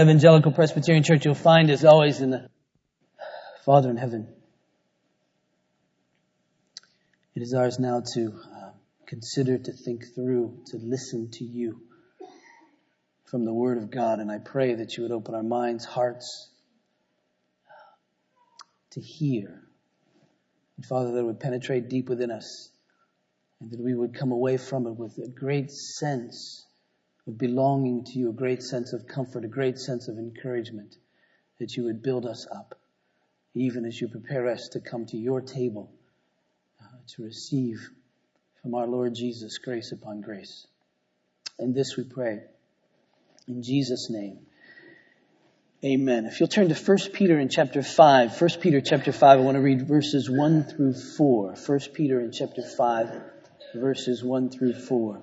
Evangelical Presbyterian Church you'll find as always in the Father in heaven. It is ours now to uh, consider, to think through, to listen to you from the Word of God. And I pray that you would open our minds, hearts, to hear. And Father, that it would penetrate deep within us and that we would come away from it with a great sense of belonging to you, a great sense of comfort, a great sense of encouragement, that you would build us up, even as you prepare us to come to your table uh, to receive from our Lord Jesus grace upon grace. And this we pray in Jesus' name. Amen. If you'll turn to 1 Peter in chapter 5, 1 Peter chapter 5, I want to read verses 1 through 4. 1 Peter in chapter 5, verses 1 through 4.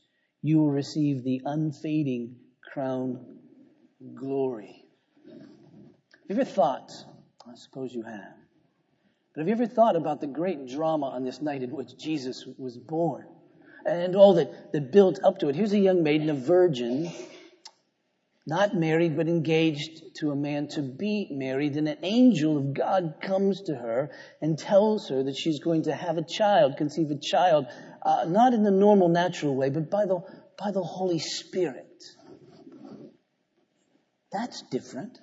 you will receive the unfading crown glory. Have you ever thought, I suppose you have, but have you ever thought about the great drama on this night in which Jesus was born? And all that, that built up to it. Here's a young maiden, a virgin, not married, but engaged to a man to be married. And an angel of God comes to her and tells her that she's going to have a child, conceive a child uh, not in the normal natural way, but by the, by the Holy Spirit. That's different.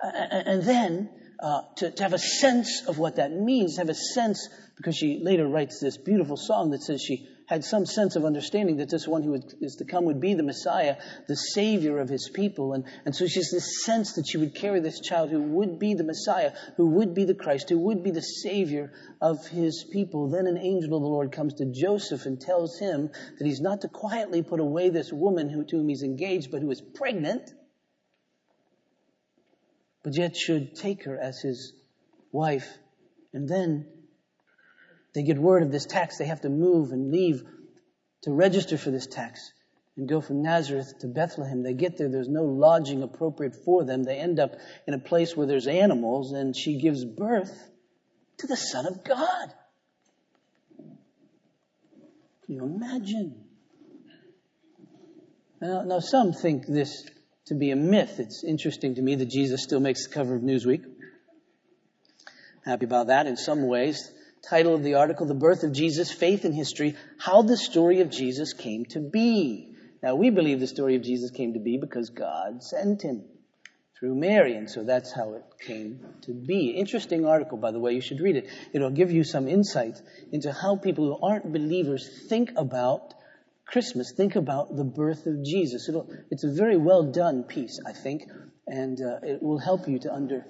And then uh, to, to have a sense of what that means, have a sense, because she later writes this beautiful song that says she had some sense of understanding that this one who is to come would be the Messiah, the Savior of his people. And, and so she has this sense that she would carry this child who would be the Messiah, who would be the Christ, who would be the Savior of his people. Then an angel of the Lord comes to Joseph and tells him that he's not to quietly put away this woman who, to whom he's engaged, but who is pregnant, but yet should take her as his wife. And then they get word of this tax, they have to move and leave to register for this tax and go from Nazareth to Bethlehem. They get there, there's no lodging appropriate for them. They end up in a place where there's animals, and she gives birth to the Son of God. Can you imagine? Now, now, some think this to be a myth. It's interesting to me that Jesus still makes the cover of Newsweek. Happy about that in some ways. Title of the article, The Birth of Jesus, Faith and History, How the Story of Jesus Came to Be. Now, we believe the story of Jesus came to be because God sent him through Mary, and so that's how it came to be. Interesting article, by the way, you should read it. It'll give you some insight into how people who aren't believers think about Christmas, think about the birth of Jesus. It'll, it's a very well done piece, I think, and uh, it will help you to under,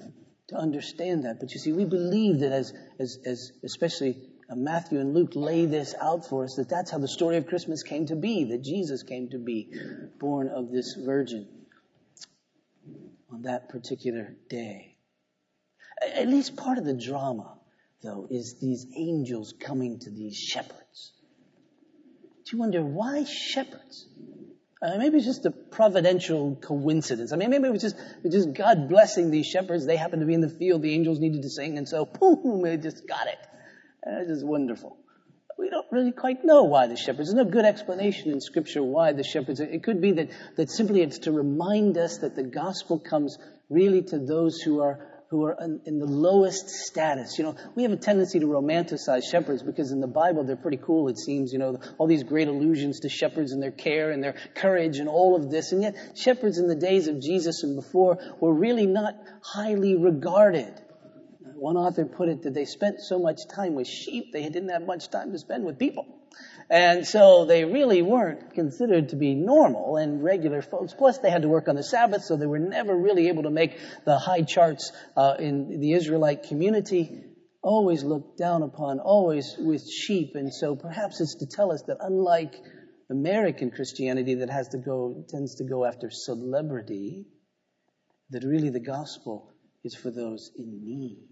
to understand that. But you see, we believe that as, as, as especially uh, Matthew and Luke lay this out for us, that that's how the story of Christmas came to be, that Jesus came to be, born of this virgin on that particular day. At least part of the drama, though, is these angels coming to these shepherds. Do you wonder why shepherds? Uh, maybe it's just a providential coincidence. I mean, maybe it was just, it was just God blessing these shepherds. They happened to be in the field. The angels needed to sing. And so, boom, they just got it. And it's just wonderful. We don't really quite know why the shepherds. There's no good explanation in scripture why the shepherds. It could be that, that simply it's to remind us that the gospel comes really to those who are who are in, in, the lowest status. You know, we have a tendency to romanticize shepherds because in the Bible they're pretty cool, it seems. You know, all these great allusions to shepherds and their care and their courage and all of this. And yet, shepherds in the days of Jesus and before were really not highly regarded. One author put it that they spent so much time with sheep, they didn't have much time to spend with people. And so they really weren't considered to be normal and regular folks. Plus they had to work on the Sabbath, so they were never really able to make the high charts uh, in the Israelite community. Always looked down upon, always with sheep. And so perhaps it's to tell us that unlike American Christianity that has to go, tends to go after celebrity, that really the gospel is for those in need.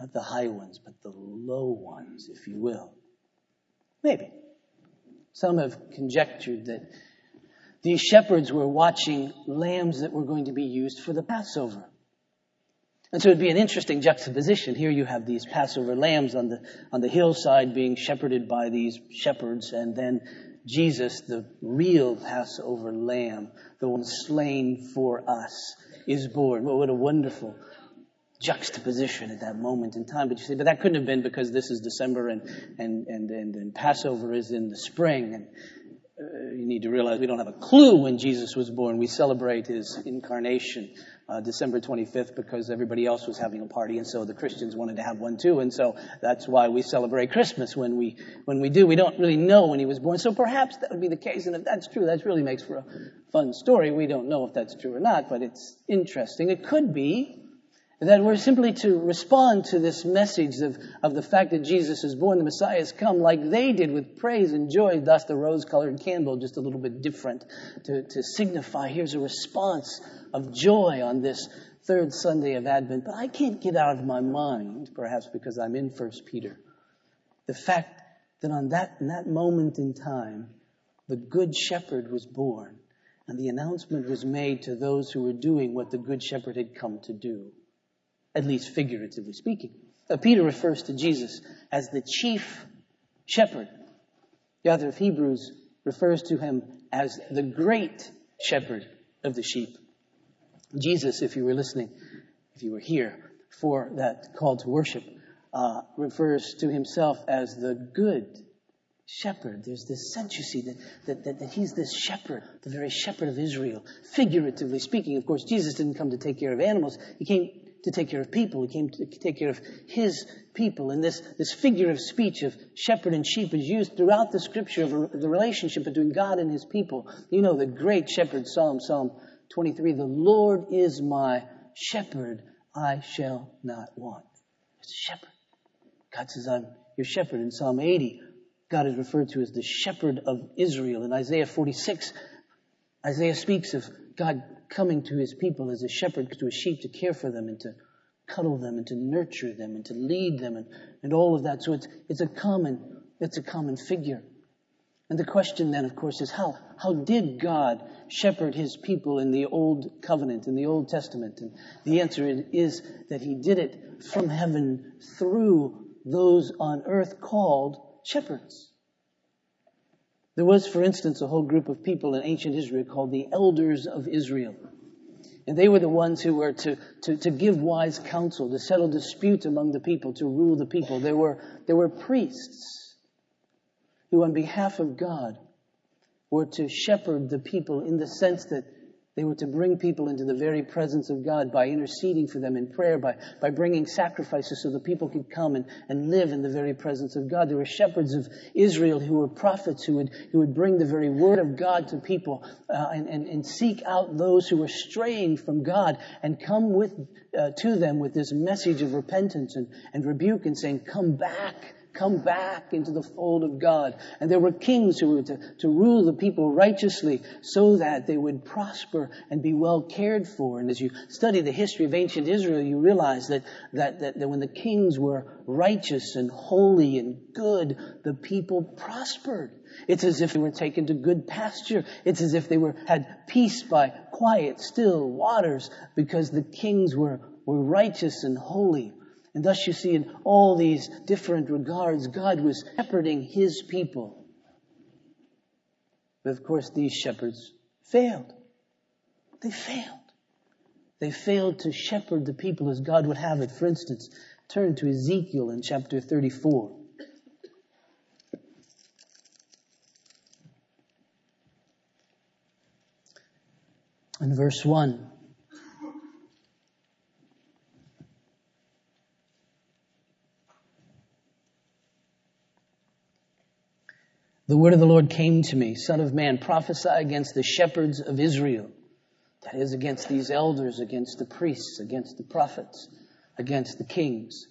Not the high ones, but the low ones, if you will. Maybe. Some have conjectured that these shepherds were watching lambs that were going to be used for the Passover. And so it'd be an interesting juxtaposition. Here you have these Passover lambs on the, on the hillside being shepherded by these shepherds, and then Jesus, the real Passover lamb, the one slain for us, is born. What a wonderful juxtaposition at that moment in time. But you say, but that couldn't have been because this is December and, and, and, and, and Passover is in the spring. And uh, you need to realize we don't have a clue when Jesus was born. We celebrate his incarnation uh, December 25th because everybody else was having a party, and so the Christians wanted to have one too, and so that's why we celebrate Christmas when we when we do. We don't really know when he was born, so perhaps that would be the case. And if that's true, that really makes for a fun story. We don't know if that's true or not, but it's interesting. It could be that we're simply to respond to this message of, of the fact that Jesus is born, the Messiah has come, like they did with praise and joy, thus the rose colored candle, just a little bit different, to, to signify here's a response of joy on this third Sunday of Advent. But I can't get out of my mind, perhaps because I'm in First Peter, the fact that on that, in that moment in time, the Good Shepherd was born, and the announcement was made to those who were doing what the Good Shepherd had come to do at least figuratively speaking. Uh, Peter refers to Jesus as the chief shepherd. The author of Hebrews refers to him as the great shepherd of the sheep. Jesus, if you were listening, if you were here for that call to worship, uh, refers to himself as the good shepherd. There's this sense, you see, that, that, that, that, he's this shepherd, the very shepherd of Israel. Figuratively speaking, of course, Jesus didn't come to take care of animals. He came to take care of people. He came to take care of his people. And this, this figure of speech of shepherd and sheep is used throughout the scripture of the relationship between God and his people. You know the great shepherd psalm, Psalm 23, the Lord is my shepherd, I shall not want. It's a shepherd. God says, I'm your shepherd. In Psalm 80, God is referred to as the shepherd of Israel. In Isaiah 46, Isaiah speaks of God coming to his people as a shepherd to a sheep to care for them and to cuddle them and to nurture them and to lead them and, and all of that. So it's, it's a common, it's a common figure. And the question then, of course, is how, how did God shepherd his people in the Old Covenant, in the Old Testament? And the answer is that he did it from heaven through those on earth called shepherds. There was, for instance, a whole group of people in ancient Israel called the elders of Israel. And they were the ones who were to, to, to give wise counsel, to settle disputes among the people, to rule the people. There were, there were priests who, on behalf of God, were to shepherd the people in the sense that they were to bring people into the very presence of God by interceding for them in prayer, by, by bringing sacrifices so the people could come and, and live in the very presence of God. There were shepherds of Israel who were prophets who would, who would bring the very word of God to people uh, and, and, and seek out those who were straying from God and come with, uh, to them with this message of repentance and, and rebuke and saying, come back come back into the fold of God. And there were kings who were to, to rule the people righteously so that they would prosper and be well cared for. And as you study the history of ancient Israel, you realize that, that, that, that when the kings were righteous and holy and good, the people prospered. It's as if they were taken to good pasture. It's as if they were, had peace by quiet, still waters because the kings were, were righteous and holy. And thus you see in all these different regards, God was shepherding his people. But of course, these shepherds failed. They failed. They failed to shepherd the people as God would have it. For instance, turn to Ezekiel in chapter 34. In verse 1. The word of the Lord came to me, Son of man, prophesy against the shepherds of Israel. That is, against these elders, against the priests, against the prophets, against the kings.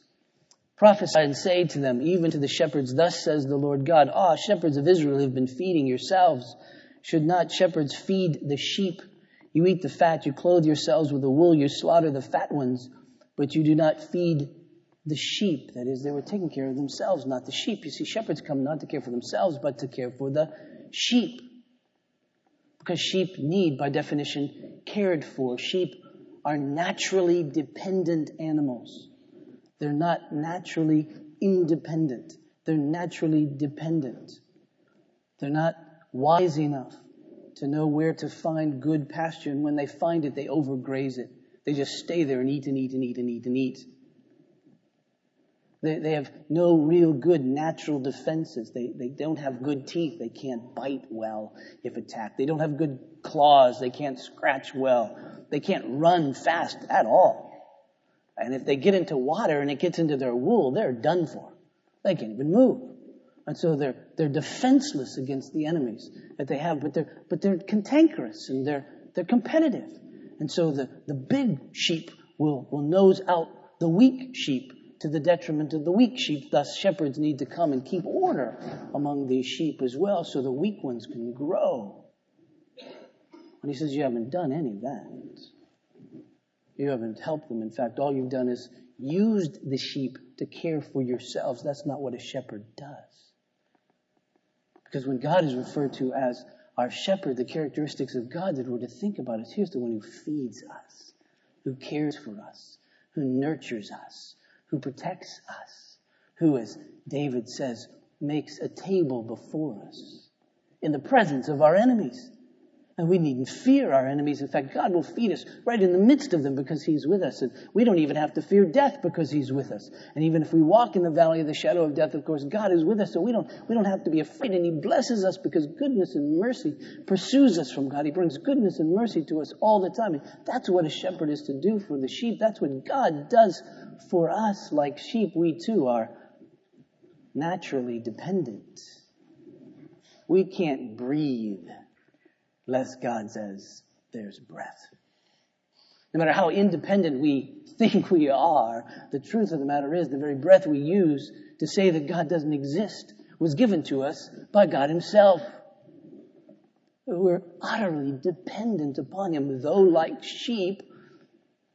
Prophesy and say to them, even to the shepherds, Thus says the Lord God, Ah, shepherds of Israel have been feeding yourselves. Should not shepherds feed the sheep? You eat the fat, you clothe yourselves with the wool, you slaughter the fat ones, but you do not feed the sheep. That is, they were taking care of themselves, not the sheep. You see, shepherds come not to care for themselves, but to care for the sheep. Because sheep need, by definition, cared for. Sheep are naturally dependent animals. They're not naturally independent. They're naturally dependent. They're not wise enough to know where to find good pasture, and when they find it, they overgraze it. They just stay there and eat and eat and eat and eat and eat. They, they have no real good natural defenses. They, they don't have good teeth. They can't bite well if attacked. They don't have good claws. They can't scratch well. They can't run fast at all. And if they get into water and it gets into their wool, they're done for. They can't even move. And so they're, they're defenseless against the enemies that they have, but they're, but they're cantankerous and they're, they're competitive. And so the, the big sheep will, will nose out the weak sheep to the detriment of the weak sheep. Thus, shepherds need to come and keep order among these sheep as well so the weak ones can grow. And he says, You haven't done any of that. You haven't helped them. In fact, all you've done is used the sheep to care for yourselves. That's not what a shepherd does. Because when God is referred to as our shepherd, the characteristics of God that we're to think about is here's the one who feeds us, who cares for us, who nurtures us, who protects us, who, as David says, makes a table before us in the presence of our enemies. And we needn't fear our enemies. In fact, God will feed us right in the midst of them because He's with us. And we don't even have to fear death because He's with us. And even if we walk in the valley of the shadow of death, of course, God is with us. So we don't, we don't have to be afraid. And He blesses us because goodness and mercy pursues us from God. He brings goodness and mercy to us all the time. And that's what a shepherd is to do for the sheep. That's what God does for us. Like sheep, we too are naturally dependent. We can't breathe lest God says there's breath. No matter how independent we think we are, the truth of the matter is the very breath we use to say that God doesn't exist was given to us by God Himself. We're utterly dependent upon Him, though like sheep,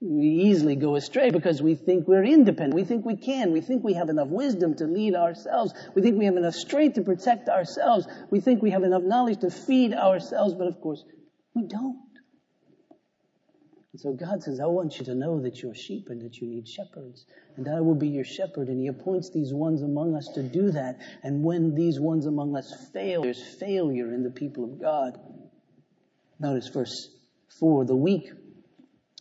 we easily go astray because we think we're independent. We think we can. We think we have enough wisdom to lead ourselves. We think we have enough strength to protect ourselves. We think we have enough knowledge to feed ourselves, but of course, we don't. And so God says, I want you to know that you're sheep and that you need shepherds. And I will be your shepherd. And He appoints these ones among us to do that. And when these ones among us fail, there's failure in the people of God. Notice verse 4 the weak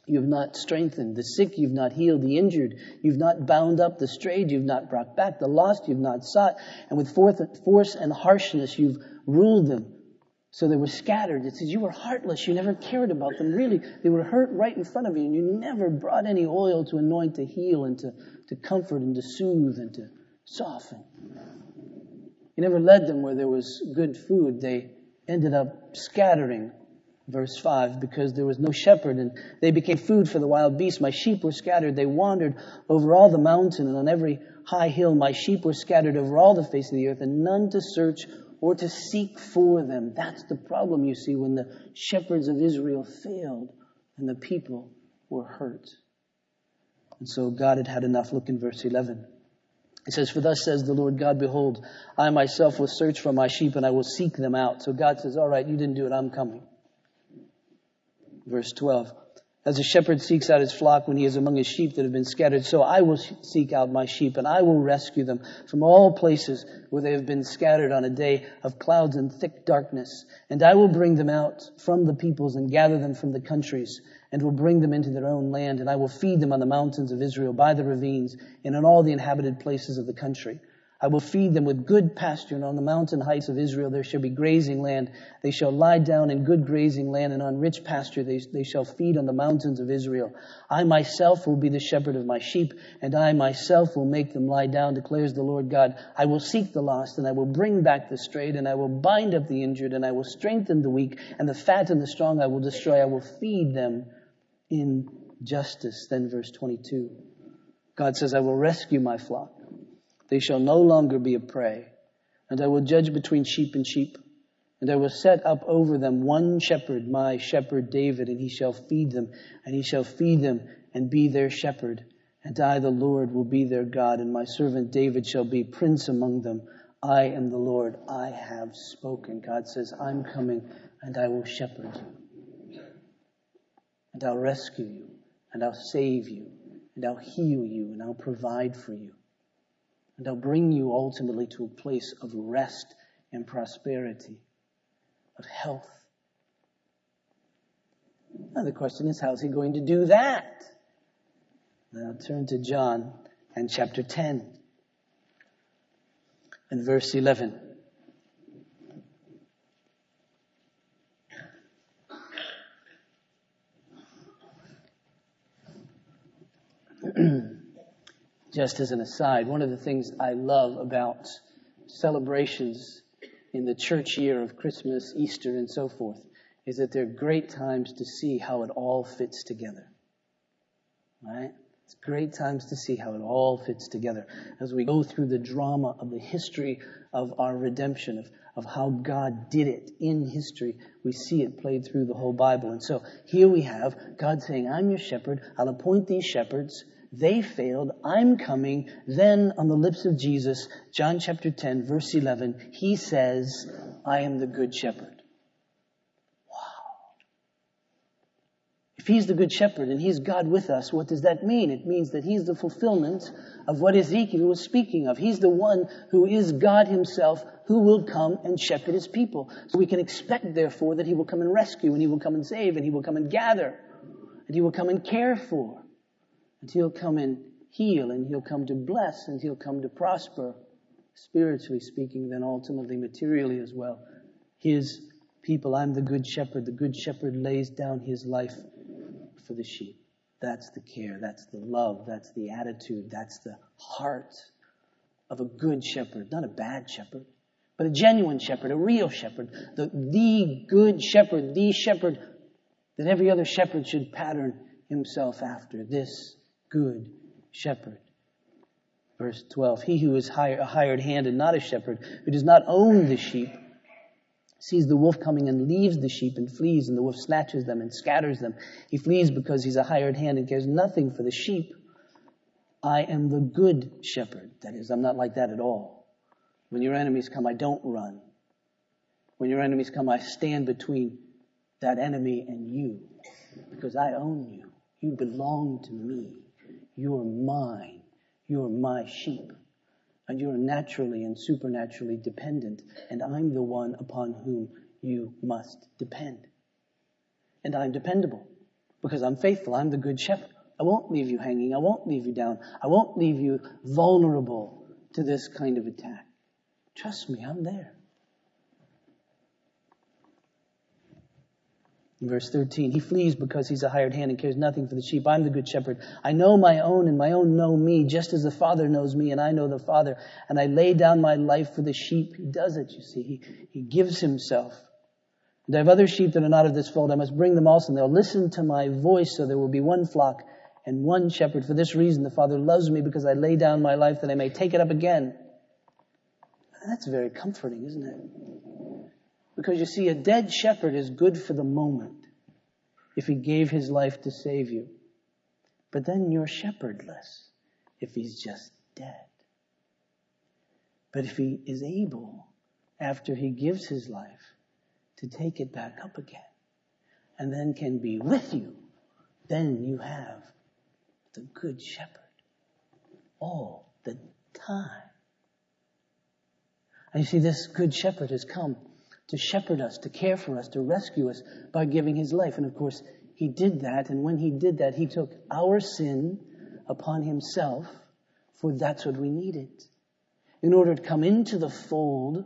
you have not strengthened. The sick you've not healed. The injured you've not bound up. The strayed you've not brought back. The lost you've not sought. And with force and harshness you've ruled them. So they were scattered. It says you were heartless. You never cared about them. Really, they were hurt right in front of you, and you never brought any oil to anoint, to heal, and to, to comfort, and to soothe, and to soften. You never led them where there was good food. They ended up scattering Verse 5, because there was no shepherd and they became food for the wild beasts. My sheep were scattered. They wandered over all the mountain and on every high hill. My sheep were scattered over all the face of the earth and none to search or to seek for them. That's the problem you see when the shepherds of Israel failed and the people were hurt. And so God had had enough. Look in verse 11. It says, For thus says the Lord God, behold, I myself will search for my sheep and I will seek them out. So God says, all right, you didn't do it. I'm coming verse 12. As a shepherd seeks out his flock when he is among his sheep that have been scattered, so I will seek out my sheep and I will rescue them from all places where they have been scattered on a day of clouds and thick darkness. And I will bring them out from the peoples and gather them from the countries and will bring them into their own land. And I will feed them on the mountains of Israel by the ravines and in all the inhabited places of the country. I will feed them with good pasture, and on the mountain heights of Israel there shall be grazing land. They shall lie down in good grazing land, and on rich pasture they, they shall feed on the mountains of Israel. I myself will be the shepherd of my sheep, and I myself will make them lie down, declares the Lord God. I will seek the lost, and I will bring back the strayed, and I will bind up the injured, and I will strengthen the weak, and the fat and the strong I will destroy. I will feed them in justice. Then verse 22. God says, I will rescue my flock. They shall no longer be a prey. And I will judge between sheep and sheep. And I will set up over them one shepherd, my shepherd David, and he shall feed them, and he shall feed them and be their shepherd. And I, the Lord, will be their God, and my servant David shall be prince among them. I am the Lord. I have spoken. God says, I'm coming, and I will shepherd you. And I'll rescue you, and I'll save you, and I'll heal you, and I'll provide for you. And I'll bring you ultimately to a place of rest and prosperity, of health. Now the question is, how's he going to do that? Now turn to John and chapter 10 and verse 11. Just as an aside, one of the things I love about celebrations in the church year of Christmas, Easter, and so forth is that they're great times to see how it all fits together. Right? It's great times to see how it all fits together as we go through the drama of the history of our redemption, of, of how God did it in history. We see it played through the whole Bible. And so here we have God saying, I'm your shepherd. I'll appoint these shepherds. They failed. I'm coming. Then on the lips of Jesus, John chapter 10, verse 11, he says, I am the good shepherd. Wow. If he's the good shepherd and he's God with us, what does that mean? It means that he's the fulfillment of what Ezekiel was speaking of. He's the one who is God himself who will come and shepherd his people. So we can expect, therefore, that he will come and rescue and he will come and save and he will come and gather and he will come and care for. He'll come and heal and he'll come to bless and he'll come to prosper, spiritually speaking, then ultimately materially as well. His people, I'm the good shepherd. The good shepherd lays down his life for the sheep. That's the care, that's the love, that's the attitude, that's the heart of a good shepherd, not a bad shepherd, but a genuine shepherd, a real shepherd, the, the good shepherd, the shepherd that every other shepherd should pattern himself after. This good shepherd. Verse 12, he who is a hired hand and not a shepherd, who does not own the sheep, sees the wolf coming and leaves the sheep and flees, and the wolf snatches them and scatters them. He flees because he's a hired hand and cares nothing for the sheep. I am the good shepherd. That is, I'm not like that at all. When your enemies come, I don't run. When your enemies come, I stand between that enemy and you because I own you. You belong to me. You're mine. You're my sheep. And you're naturally and supernaturally dependent, and I'm the one upon whom you must depend. And I'm dependable because I'm faithful. I'm the good shepherd. I won't leave you hanging. I won't leave you down. I won't leave you vulnerable to this kind of attack. Trust me, I'm there. Verse 13, he flees because he's a hired hand and cares nothing for the sheep. I'm the good shepherd. I know my own and my own know me, just as the Father knows me and I know the Father. And I lay down my life for the sheep. He does it, you see. He, he gives himself. And I have other sheep that are not of this fold. I must bring them also and they'll listen to my voice so there will be one flock and one shepherd. For this reason the Father loves me because I lay down my life that I may take it up again. That's very comforting, isn't it? Because you see, a dead shepherd is good for the moment if he gave his life to save you. But then you're shepherdless if he's just dead. But if he is able, after he gives his life, to take it back up again, and then can be with you, then you have the good shepherd all the time. And you see, this good shepherd has come to shepherd us, to care for us, to rescue us by giving his life. And of course, he did that. And when he did that, he took our sin upon himself, for that's what we needed. in order to come into the fold,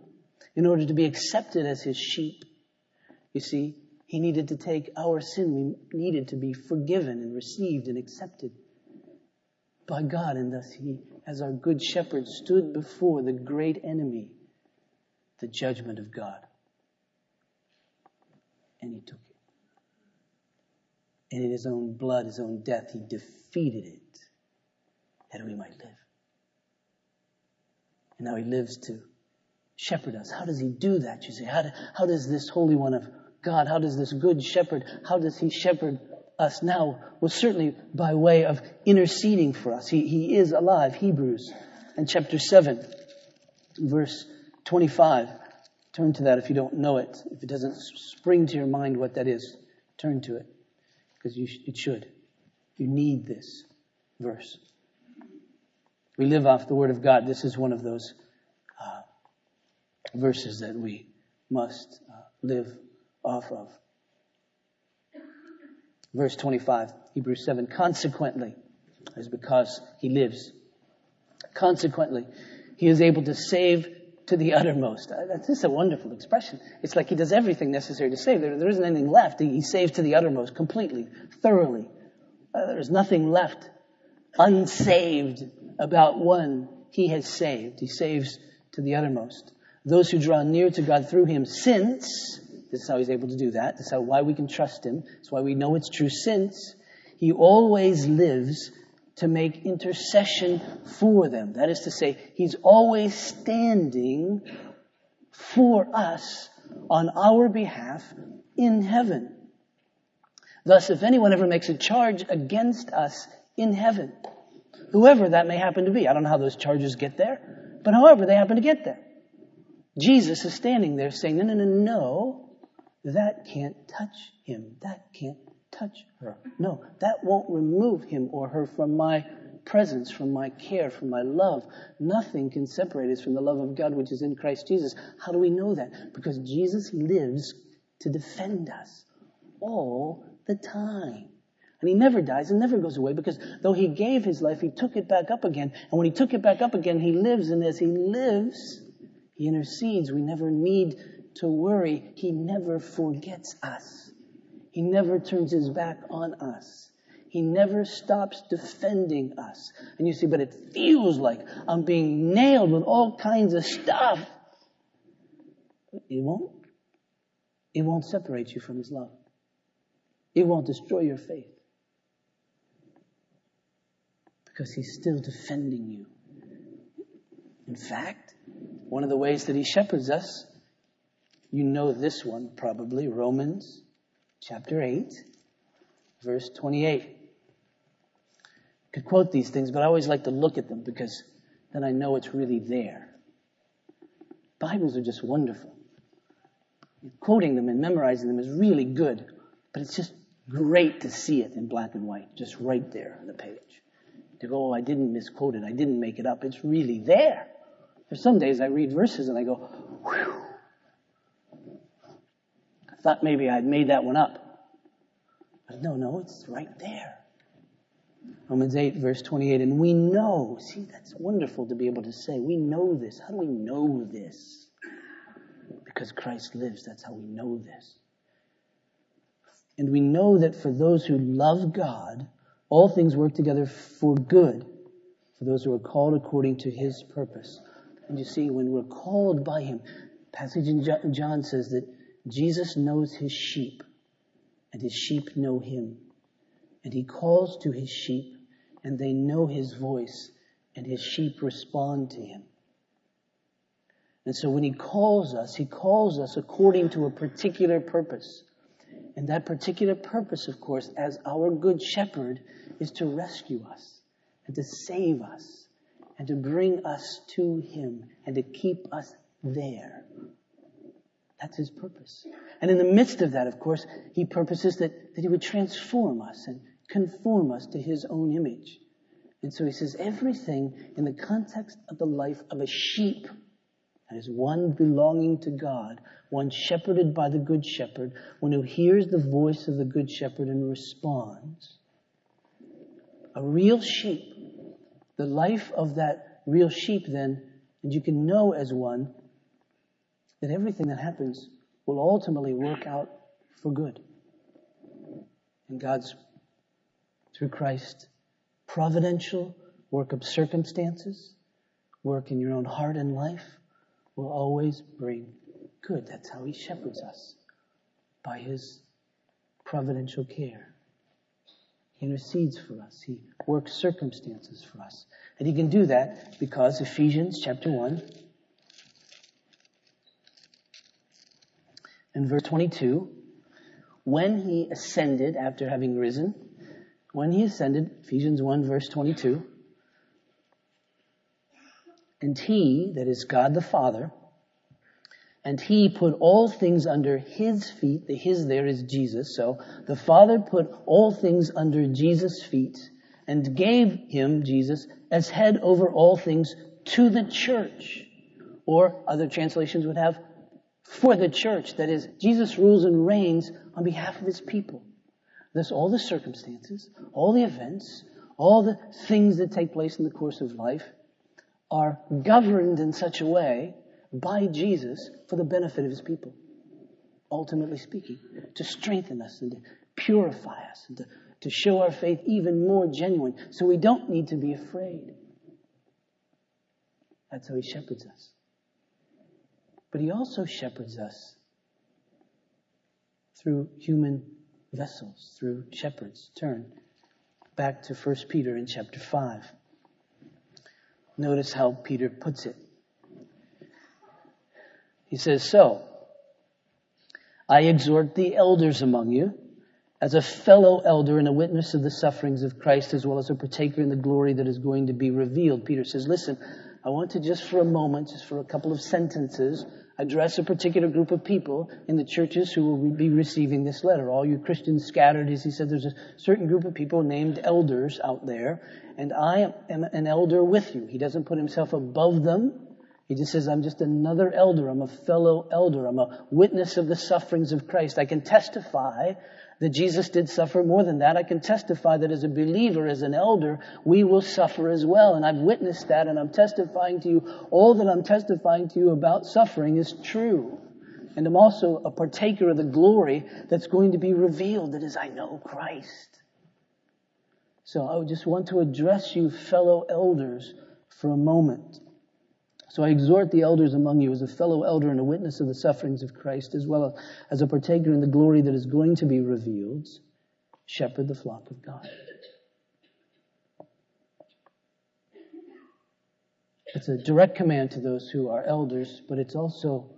in order to be accepted as his sheep, you see, he needed to take our sin. We needed to be forgiven and received and accepted by God. And thus he, as our good shepherd, stood before the great enemy, the judgment of God. And he took it. And in his own blood, his own death, he defeated it that we might live. And now he lives to shepherd us. How does he do that, you say? How, do, how does this Holy One of God, how does this good shepherd, how does he shepherd us now? Well, certainly by way of interceding for us. He, he is alive. Hebrews and chapter 7, verse 25. Turn to that if you don't know it. If it doesn't spring to your mind what that is, turn to it. Because sh- it should. You need this verse. We live off the Word of God. This is one of those uh, verses that we must uh, live off of. Verse 25, Hebrews 7, consequently, is because he lives. Consequently, he is able to save to the uttermost. Uh, that's just a wonderful expression. It's like he does everything necessary to save. There, there isn't anything left. He, he saves to the uttermost, completely, thoroughly. Uh, there's nothing left unsaved about one he has saved. He saves to the uttermost. Those who draw near to God through him, since this is how he's able to do that. This is how, why we can trust him. It's why we know it's true since he always lives to make intercession for them. That is to say, he's always standing for us on our behalf in heaven. Thus, if anyone ever makes a charge against us in heaven, whoever that may happen to be, I don't know how those charges get there, but however they happen to get there, Jesus is standing there saying, no, no, no, no, that can't touch him. That can't touch her. No, that won't remove him or her from my presence, from my care, from my love. Nothing can separate us from the love of God which is in Christ Jesus. How do we know that? Because Jesus lives to defend us all the time. And he never dies and never goes away because though he gave his life, he took it back up again. And when he took it back up again, he lives. And as he lives, he intercedes. We never need to worry, He never forgets us. He never turns His back on us. He never stops defending us. And you see, but it feels like I'm being nailed with all kinds of stuff. It won't. It won't separate you from His love. It won't destroy your faith. Because He's still defending you. In fact, one of the ways that He shepherds us you know this one probably, Romans chapter 8, verse 28. I could quote these things, but I always like to look at them because then I know it's really there. Bibles are just wonderful. Quoting them and memorizing them is really good, but it's just great to see it in black and white, just right there on the page. To go, oh, I didn't misquote it, I didn't make it up. It's really there. There's some days I read verses and I go, whew, thought maybe I'd made that one up. But no, no, it's right there. Romans 8, verse 28. And we know, see, that's wonderful to be able to say. We know this. How do we know this? Because Christ lives. That's how we know this. And we know that for those who love God, all things work together for good, for those who are called according to his purpose. And you see, when we're called by him, passage in John says that Jesus knows his sheep, and his sheep know him. And he calls to his sheep, and they know his voice, and his sheep respond to him. And so when he calls us, he calls us according to a particular purpose. And that particular purpose, of course, as our good shepherd, is to rescue us and to save us and to bring us to him and to keep us there. That's his purpose. And in the midst of that, of course, he purposes that, that he would transform us and conform us to his own image. And so he says everything in the context of the life of a sheep, that is one belonging to God, one shepherded by the good shepherd, one who hears the voice of the good shepherd and responds. A real sheep, the life of that real sheep then And you can know as one that everything that happens will ultimately work out for good. And God's, through Christ, providential work of circumstances, work in your own heart and life, will always bring good. That's how He shepherds us, by His providential care. He intercedes for us. He works circumstances for us. And he can do that because Ephesians chapter 1 and verse 22, when he ascended after having risen, when he ascended, Ephesians 1 verse 22, and he, that is God the Father, and he put all things under his feet. The his there is Jesus. So the Father put all things under Jesus' feet and gave him, Jesus, as head over all things to the church. Or other translations would have for the church. That is, Jesus rules and reigns on behalf of his people. Thus all the circumstances, all the events, all the things that take place in the course of life are governed in such a way by Jesus for the benefit of his people. Ultimately speaking, to strengthen us and to purify us and to, to show our faith even more genuine so we don't need to be afraid. That's how he shepherds us. But he also shepherds us through human vessels, through shepherds. Turn back to 1 Peter in chapter 5. Notice how Peter puts it. He says, So, I exhort the elders among you, as a fellow elder and a witness of the sufferings of Christ, as well as a partaker in the glory that is going to be revealed. Peter says, Listen, I want to just for a moment, just for a couple of sentences, address a particular group of people in the churches who will be receiving this letter. All you Christians scattered, as he said, there's a certain group of people named elders out there, and I am an elder with you. He doesn't put himself above them. He just says, I'm just another elder. I'm a fellow elder. I'm a witness of the sufferings of Christ. I can testify that Jesus did suffer more than that. I can testify that as a believer, as an elder, we will suffer as well. And I've witnessed that and I'm testifying to you. All that I'm testifying to you about suffering is true. And I'm also a partaker of the glory that's going to be revealed that is, I know Christ. So I would just want to address you fellow elders for a moment. So I exhort the elders among you as a fellow elder and a witness of the sufferings of Christ, as well as a partaker in the glory that is going to be revealed. Shepherd the flock of God. It's a direct command to those who are elders, but it's also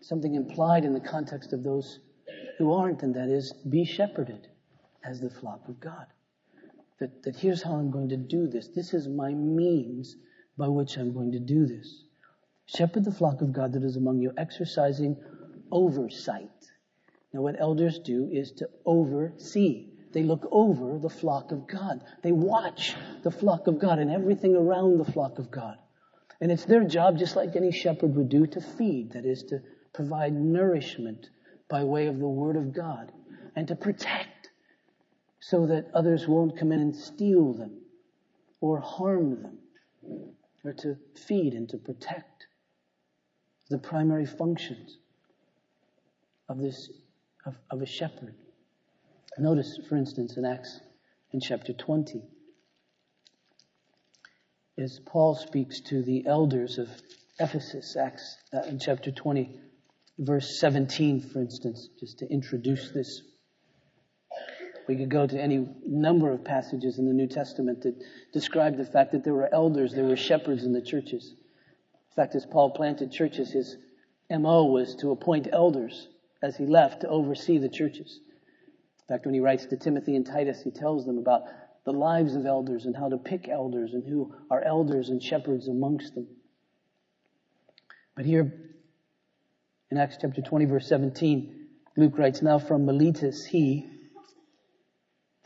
something implied in the context of those who aren't, and that is, be shepherded as the flock of God. That, that here's how I'm going to do this. This is my means by which I'm going to do this. Shepherd the flock of God that is among you, exercising oversight. Now, what elders do is to oversee. They look over the flock of God. They watch the flock of God and everything around the flock of God. And it's their job, just like any shepherd would do, to feed, that is, to provide nourishment by way of the Word of God, and to protect so that others won't come in and steal them or harm them are to feed and to protect the primary functions of this of, of a shepherd. Notice, for instance, in Acts in chapter 20, as Paul speaks to the elders of Ephesus, Acts uh, in chapter 20, verse 17, for instance, just to introduce this we could go to any number of passages in the New Testament that describe the fact that there were elders, there were shepherds in the churches. In fact, as Paul planted churches, his MO was to appoint elders as he left to oversee the churches. In fact, when he writes to Timothy and Titus, he tells them about the lives of elders and how to pick elders and who are elders and shepherds amongst them. But here in Acts chapter 20, verse 17, Luke writes, Now from Miletus he,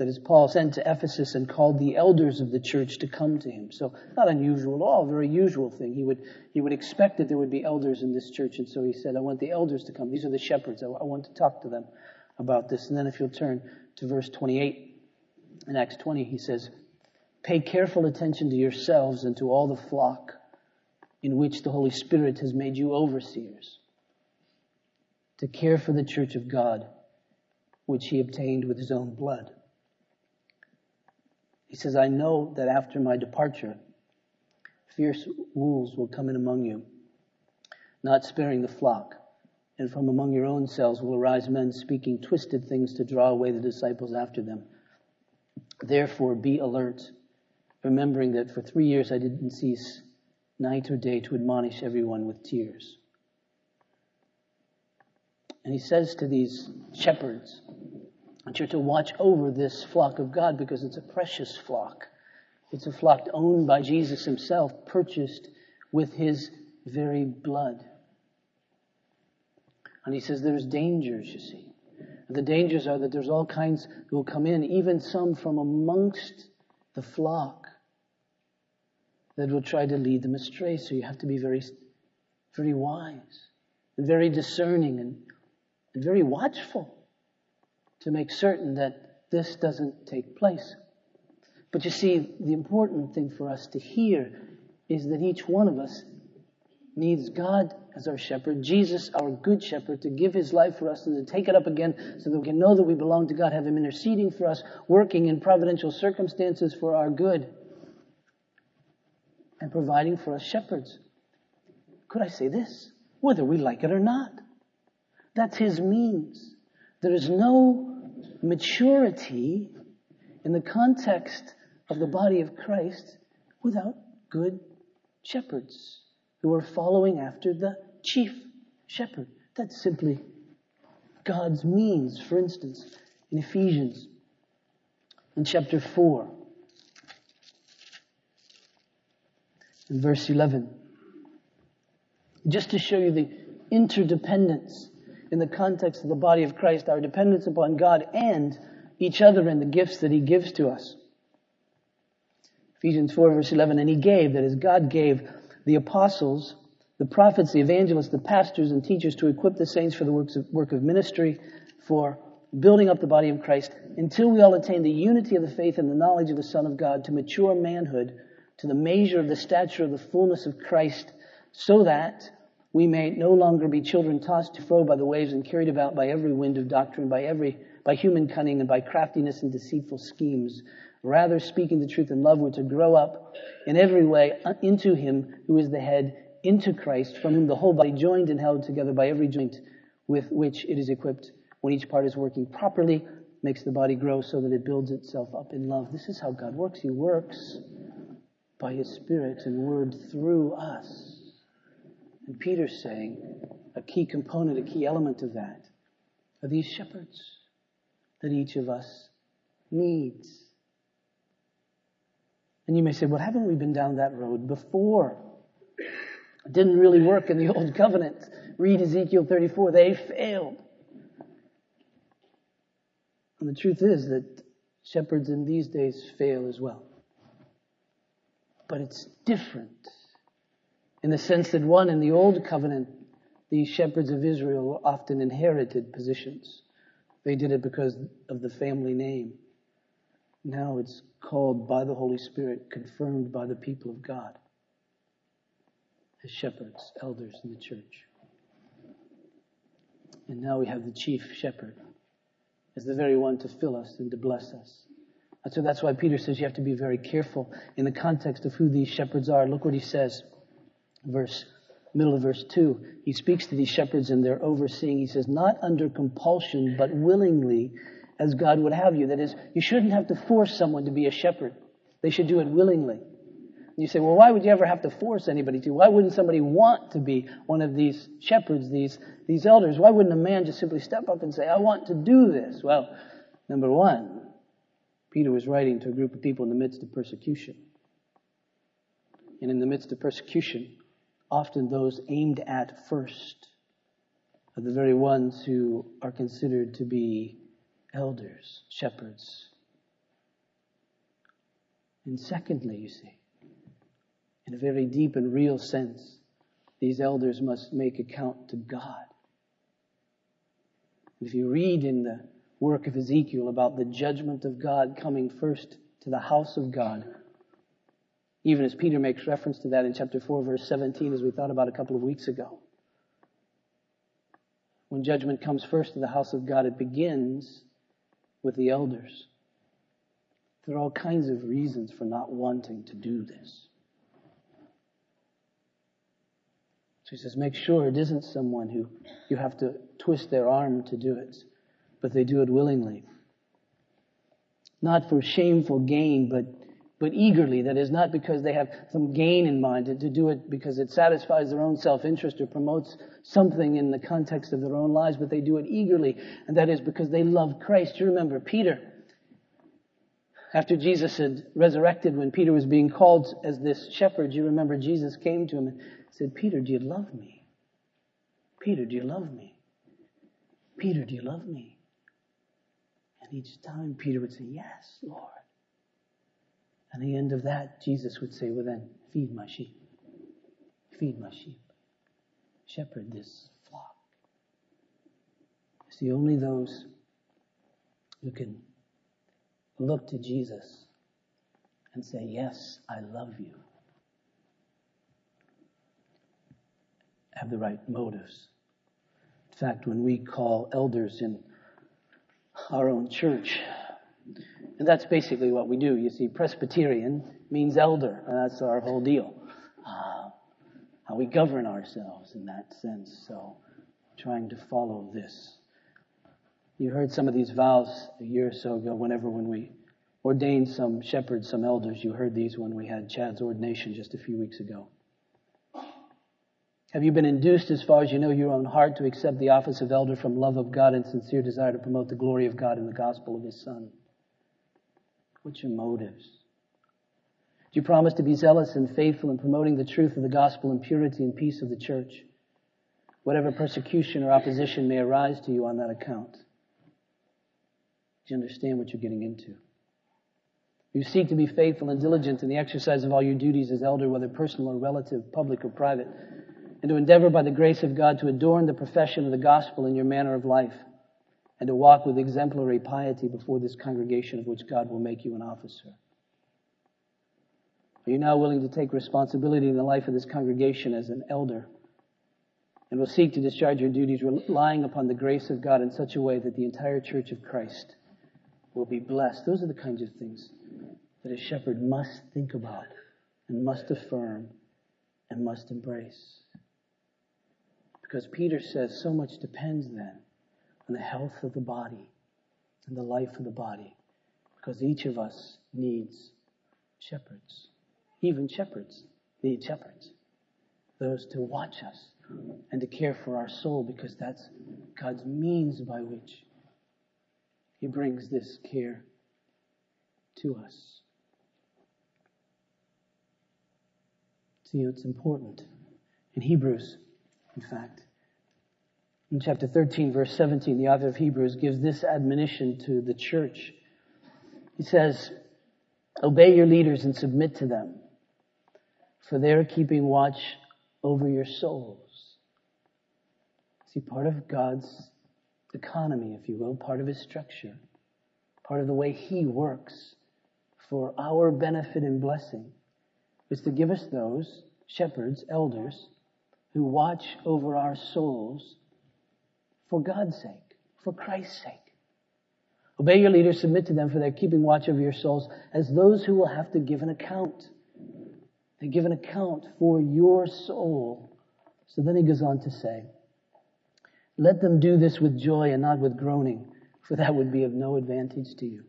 that is Paul sent to Ephesus and called the elders of the church to come to him. So not unusual at all, very usual thing. He would, he would expect that there would be elders in this church. And so he said, I want the elders to come. These are the shepherds. I, I want to talk to them about this. And then if you'll turn to verse 28 in Acts 20, he says, pay careful attention to yourselves and to all the flock in which the Holy Spirit has made you overseers to care for the church of God, which he obtained with his own blood. He says, I know that after my departure, fierce wolves will come in among you, not sparing the flock. And from among your own selves will arise men speaking twisted things to draw away the disciples after them. Therefore, be alert, remembering that for three years I didn't cease night or day to admonish everyone with tears. And he says to these shepherds, I want you to watch over this flock of God because it's a precious flock. It's a flock owned by Jesus himself, purchased with his very blood. And he says there's dangers, you see. The dangers are that there's all kinds who will come in, even some from amongst the flock that will try to lead them astray. So you have to be very, very wise and very discerning and, and very watchful to make certain that this doesn't take place. But you see, the important thing for us to hear is that each one of us needs God as our shepherd, Jesus, our good shepherd, to give his life for us and to take it up again so that we can know that we belong to God, have him interceding for us, working in providential circumstances for our good, and providing for us shepherds. Could I say this? Whether we like it or not. That's his means. There is no maturity in the context of the body of Christ without good shepherds who are following after the chief shepherd. That's simply God's means. For instance, in Ephesians, in chapter 4, in verse 11, just to show you the interdependence in the context of the body of Christ, our dependence upon God and each other and the gifts that He gives to us. Ephesians 4 verse 11, and He gave, that is, God gave the apostles, the prophets, the evangelists, the pastors and teachers to equip the saints for the works of, work of ministry, for building up the body of Christ, until we all attain the unity of the faith and the knowledge of the Son of God, to mature manhood, to the measure of the stature of the fullness of Christ, so that we may no longer be children tossed to fro by the waves and carried about by every wind of doctrine, by every, by human cunning and by craftiness and deceitful schemes. Rather, speaking the truth in love, we're to grow up in every way uh, into Him who is the head, into Christ, from whom the whole body joined and held together by every joint with which it is equipped, when each part is working properly, makes the body grow so that it builds itself up in love. This is how God works. He works by His Spirit and Word through us. And Peter's saying a key component, a key element of that are these shepherds that each of us needs. And you may say, well, haven't we been down that road before? It didn't really work in the old covenant. Read Ezekiel 34. They failed. And the truth is that shepherds in these days fail as well. But it's different in the sense that one, in the Old Covenant, these shepherds of Israel often inherited positions. They did it because of the family name. Now it's called by the Holy Spirit, confirmed by the people of God as shepherds, elders in the church. And now we have the chief shepherd as the very one to fill us and to bless us. And so that's why Peter says you have to be very careful in the context of who these shepherds are. Look what he says verse middle of verse 2, he speaks to these shepherds and they're overseeing. He says, not under compulsion, but willingly, as God would have you. That is, you shouldn't have to force someone to be a shepherd. They should do it willingly. And you say, well, why would you ever have to force anybody to? Why wouldn't somebody want to be one of these shepherds, these, these elders? Why wouldn't a man just simply step up and say, I want to do this? Well, number one, Peter was writing to a group of people in the midst of persecution. And in the midst of persecution, often those aimed at first are the very ones who are considered to be elders, shepherds. And secondly, you see, in a very deep and real sense, these elders must make account to God. And if you read in the work of Ezekiel about the judgment of God coming first to the house of God, Even as Peter makes reference to that in chapter 4, verse 17, as we thought about a couple of weeks ago. When judgment comes first to the house of God, it begins with the elders. There are all kinds of reasons for not wanting to do this. So he says, make sure it isn't someone who you have to twist their arm to do it, but they do it willingly. Not for shameful gain, but, but eagerly. That is not because they have some gain in mind, to, to do it because it satisfies their own self-interest or promotes something in the context of their own lives, but they do it eagerly. And that is because they love Christ. You remember Peter after Jesus had resurrected, when Peter was being called as this shepherd, you remember Jesus came to him and said, Peter, do you love me? Peter, do you love me? Peter, do you love me? And each time Peter would say, Yes, Lord. And the end of that, Jesus would say, Well, then, feed my sheep. Feed my sheep. Shepherd this flock. See, only those who can look to Jesus and say, Yes, I love you. Have the right motives. In fact, when we call elders in our own church, and that's basically what we do. You see, Presbyterian means elder, and that's our whole deal. Uh, how we govern ourselves in that sense. So, trying to follow this. You heard some of these vows a year or so ago, whenever when we ordained some shepherds, some elders. You heard these when we had Chad's ordination just a few weeks ago. Have you been induced, as far as you know your own heart, to accept the office of elder from love of God and sincere desire to promote the glory of God in the gospel of His Son? What's your motives? Do you promise to be zealous and faithful in promoting the truth of the gospel and purity and peace of the church? Whatever persecution or opposition may arise to you on that account. Do you understand what you're getting into? You seek to be faithful and diligent in the exercise of all your duties as elder, whether personal or relative, public or private, and to endeavor by the grace of God to adorn the profession of the gospel in your manner of life, and to walk with exemplary piety before this congregation of which God will make you an officer. Are you now willing to take responsibility in the life of this congregation as an elder? And will seek to discharge your duties relying upon the grace of God in such a way that the entire church of Christ will be blessed. Those are the kinds of things that a shepherd must think about and must affirm and must embrace. Because Peter says so much depends then on the health of the body and the life of the body. Because each of us needs shepherds. Even shepherds need shepherds. Those to watch us and to care for our soul because that's God's means by which he brings this care to us. See, it's important. In Hebrews, in fact, in chapter 13, verse 17, the author of Hebrews gives this admonition to the church. He says, Obey your leaders and submit to them, for they're keeping watch over your souls. See, part of God's economy, if you will, part of his structure, part of the way he works for our benefit and blessing is to give us those shepherds, elders, who watch over our souls for God's sake, for Christ's sake. Obey your leaders, submit to them, for they're keeping watch over your souls as those who will have to give an account. They give an account for your soul. So then he goes on to say, let them do this with joy and not with groaning, for that would be of no advantage to you.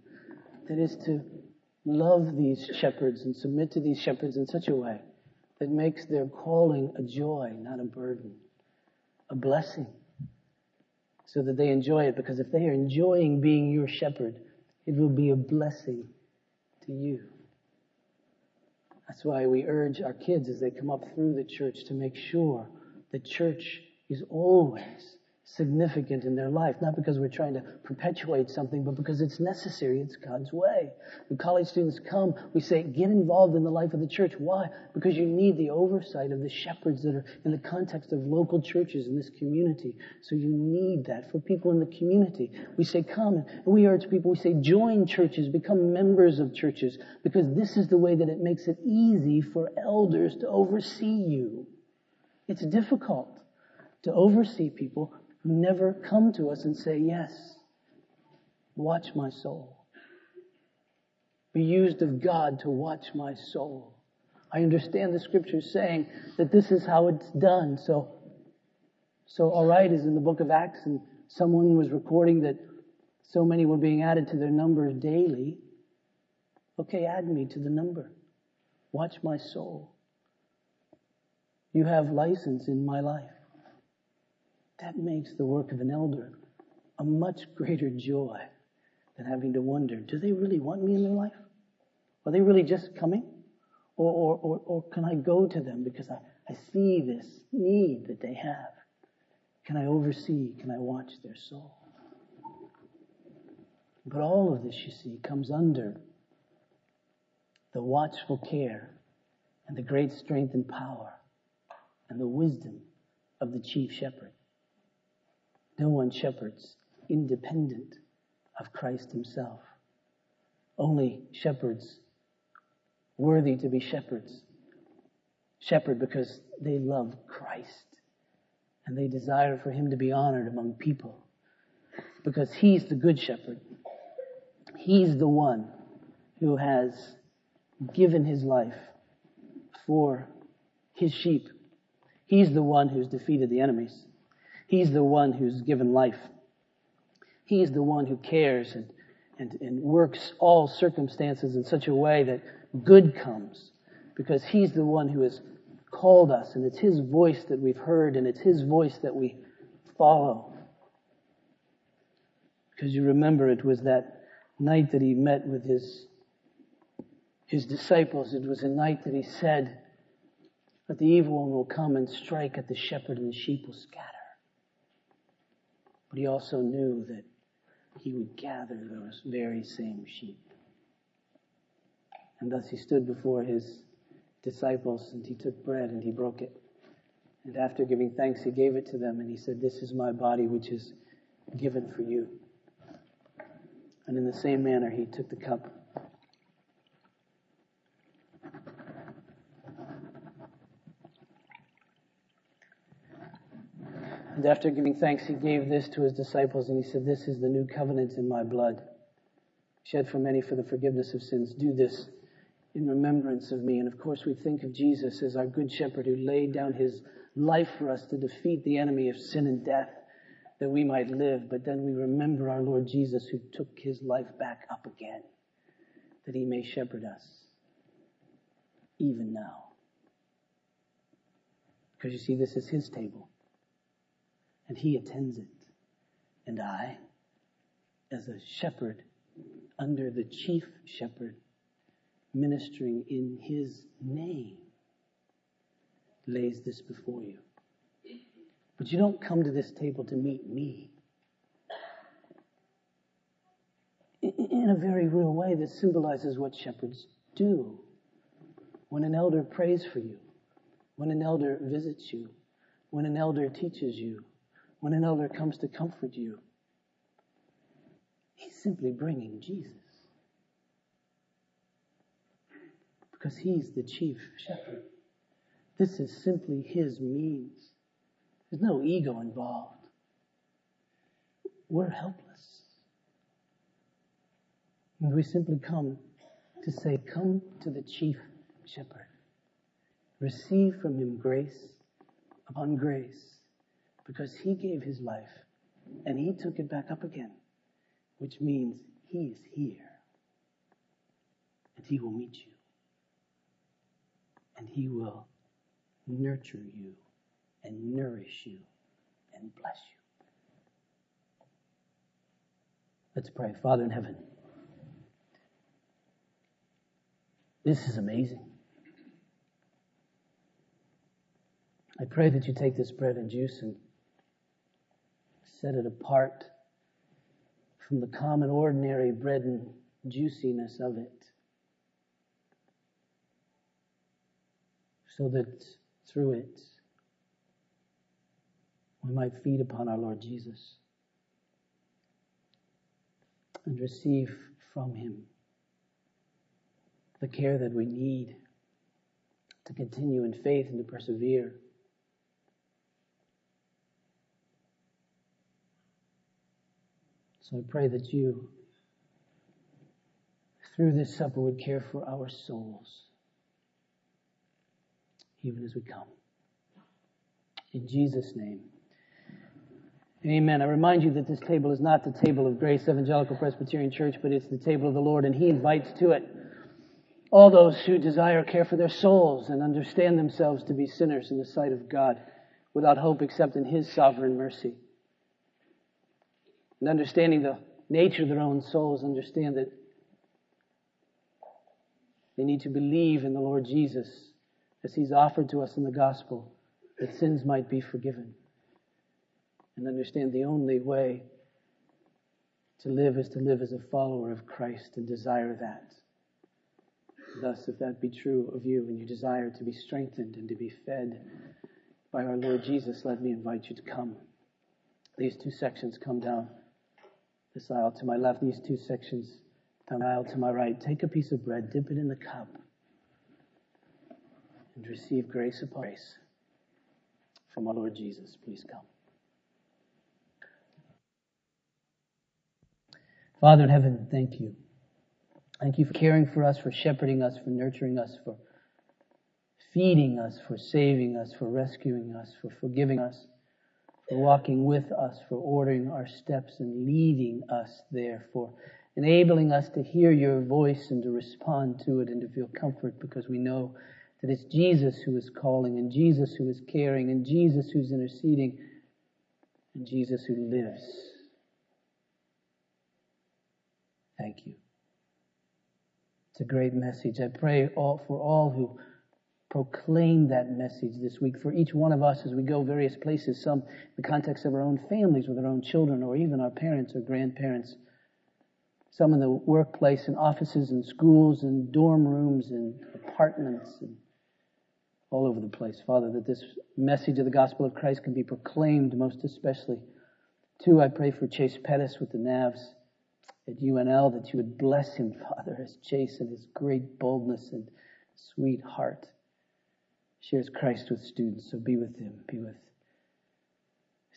That is to love these shepherds and submit to these shepherds in such a way that makes their calling a joy, not a burden, a blessing, so that they enjoy it. Because if they are enjoying being your shepherd, it will be a blessing to you. That's why we urge our kids as they come up through the church to make sure the church is always significant in their life, not because we're trying to perpetuate something, but because it's necessary. It's God's way. When college students come, we say, get involved in the life of the church. Why? Because you need the oversight of the shepherds that are in the context of local churches in this community. So you need that for people in the community. We say, come, and we urge people, we say, join churches, become members of churches, because this is the way that it makes it easy for elders to oversee you. It's difficult to oversee people never come to us and say, Yes, watch my soul. Be used of God to watch my soul. I understand the scriptures saying that this is how it's done. So, so all right is in the book of Acts, and someone was recording that so many were being added to their number daily. Okay, add me to the number. Watch my soul. You have license in my life. That makes the work of an elder a much greater joy than having to wonder, do they really want me in their life? Are they really just coming? Or, or, or, or can I go to them because I, I see this need that they have? Can I oversee? Can I watch their soul? But all of this, you see, comes under the watchful care and the great strength and power and the wisdom of the chief shepherd. No one shepherds independent of Christ himself. Only shepherds worthy to be shepherds. Shepherd because they love Christ and they desire for him to be honored among people because he's the good shepherd. He's the one who has given his life for his sheep. He's the one who's defeated the enemies. He's the one who's given life. He's the one who cares and, and, and works all circumstances in such a way that good comes because He's the one who has called us and it's His voice that we've heard and it's His voice that we follow. Because you remember it was that night that He met with His, His disciples. It was a night that He said that the evil one will come and strike at the shepherd and the sheep will scatter. But he also knew that he would gather those very same sheep. And thus he stood before his disciples and he took bread and he broke it. And after giving thanks, he gave it to them and he said, This is my body which is given for you. And in the same manner, he took the cup And after giving thanks, he gave this to his disciples and he said, This is the new covenant in my blood, shed for many for the forgiveness of sins. Do this in remembrance of me. And of course, we think of Jesus as our good shepherd who laid down his life for us to defeat the enemy of sin and death that we might live. But then we remember our Lord Jesus who took his life back up again that he may shepherd us even now. Because you see, this is his table and he attends it. And I, as a shepherd under the chief shepherd, ministering in his name, lays this before you. But you don't come to this table to meet me. In a very real way, this symbolizes what shepherds do. When an elder prays for you, when an elder visits you, when an elder teaches you, when an elder comes to comfort you, he's simply bringing Jesus. Because he's the chief shepherd. This is simply his means. There's no ego involved. We're helpless. And we simply come to say, Come to the chief shepherd. Receive from him grace upon grace because he gave his life and he took it back up again, which means he is here and he will meet you and he will nurture you and nourish you and bless you. Let's pray. Father in heaven, this is amazing. I pray that you take this bread and juice and set it apart from the common, ordinary bread and juiciness of it. So that through it, we might feed upon our Lord Jesus and receive from Him the care that we need to continue in faith and to persevere. So I pray that you, through this supper, would care for our souls, even as we come. In Jesus' name. Amen. I remind you that this table is not the table of Grace Evangelical Presbyterian Church, but it's the table of the Lord, and He invites to it all those who desire care for their souls and understand themselves to be sinners in the sight of God without hope except in His sovereign mercy and understanding the nature of their own souls, understand that they need to believe in the Lord Jesus as He's offered to us in the gospel that sins might be forgiven. And understand the only way to live is to live as a follower of Christ and desire that. Thus, if that be true of you and you desire to be strengthened and to be fed by our Lord Jesus, let me invite you to come. These two sections come down this aisle to my left, these two sections down the aisle to my right. Take a piece of bread, dip it in the cup, and receive grace upon grace from our Lord Jesus. Please come. Father in heaven, thank you. Thank you for caring for us, for shepherding us, for nurturing us, for feeding us, for saving us, for rescuing us, for forgiving us for walking with us, for ordering our steps and leading us there, for enabling us to hear your voice and to respond to it and to feel comfort because we know that it's Jesus who is calling and Jesus who is caring and Jesus who's interceding and Jesus who lives. Thank you. It's a great message. I pray all, for all who proclaim that message this week for each one of us as we go various places, some in the context of our own families with our own children or even our parents or grandparents, some in the workplace and offices and schools and dorm rooms and apartments and all over the place. Father, that this message of the gospel of Christ can be proclaimed most especially. Two, I pray for Chase Pettis with the Navs at UNL that you would bless him, Father, as Chase and his great boldness and sweet heart shares Christ with students. So be with him. Be with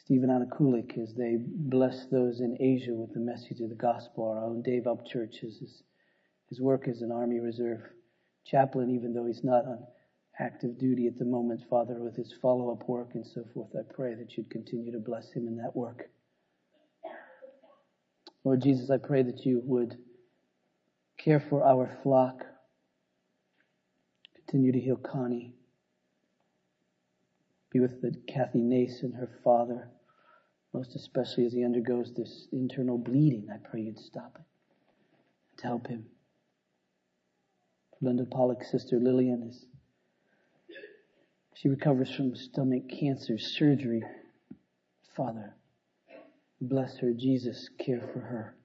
Stephen Anakulik as they bless those in Asia with the message of the gospel. Our own Dave Upchurch is his, his work as an Army Reserve chaplain, even though he's not on active duty at the moment, Father, with his follow up work and so forth. I pray that you'd continue to bless him in that work. Lord Jesus, I pray that you would care for our flock. Continue to heal Connie. Be with the Kathy Nace and her father, most especially as he undergoes this internal bleeding. I pray you'd stop it and help him. Linda Pollock's sister Lillian is she recovers from stomach cancer surgery. Father, bless her. Jesus, care for her.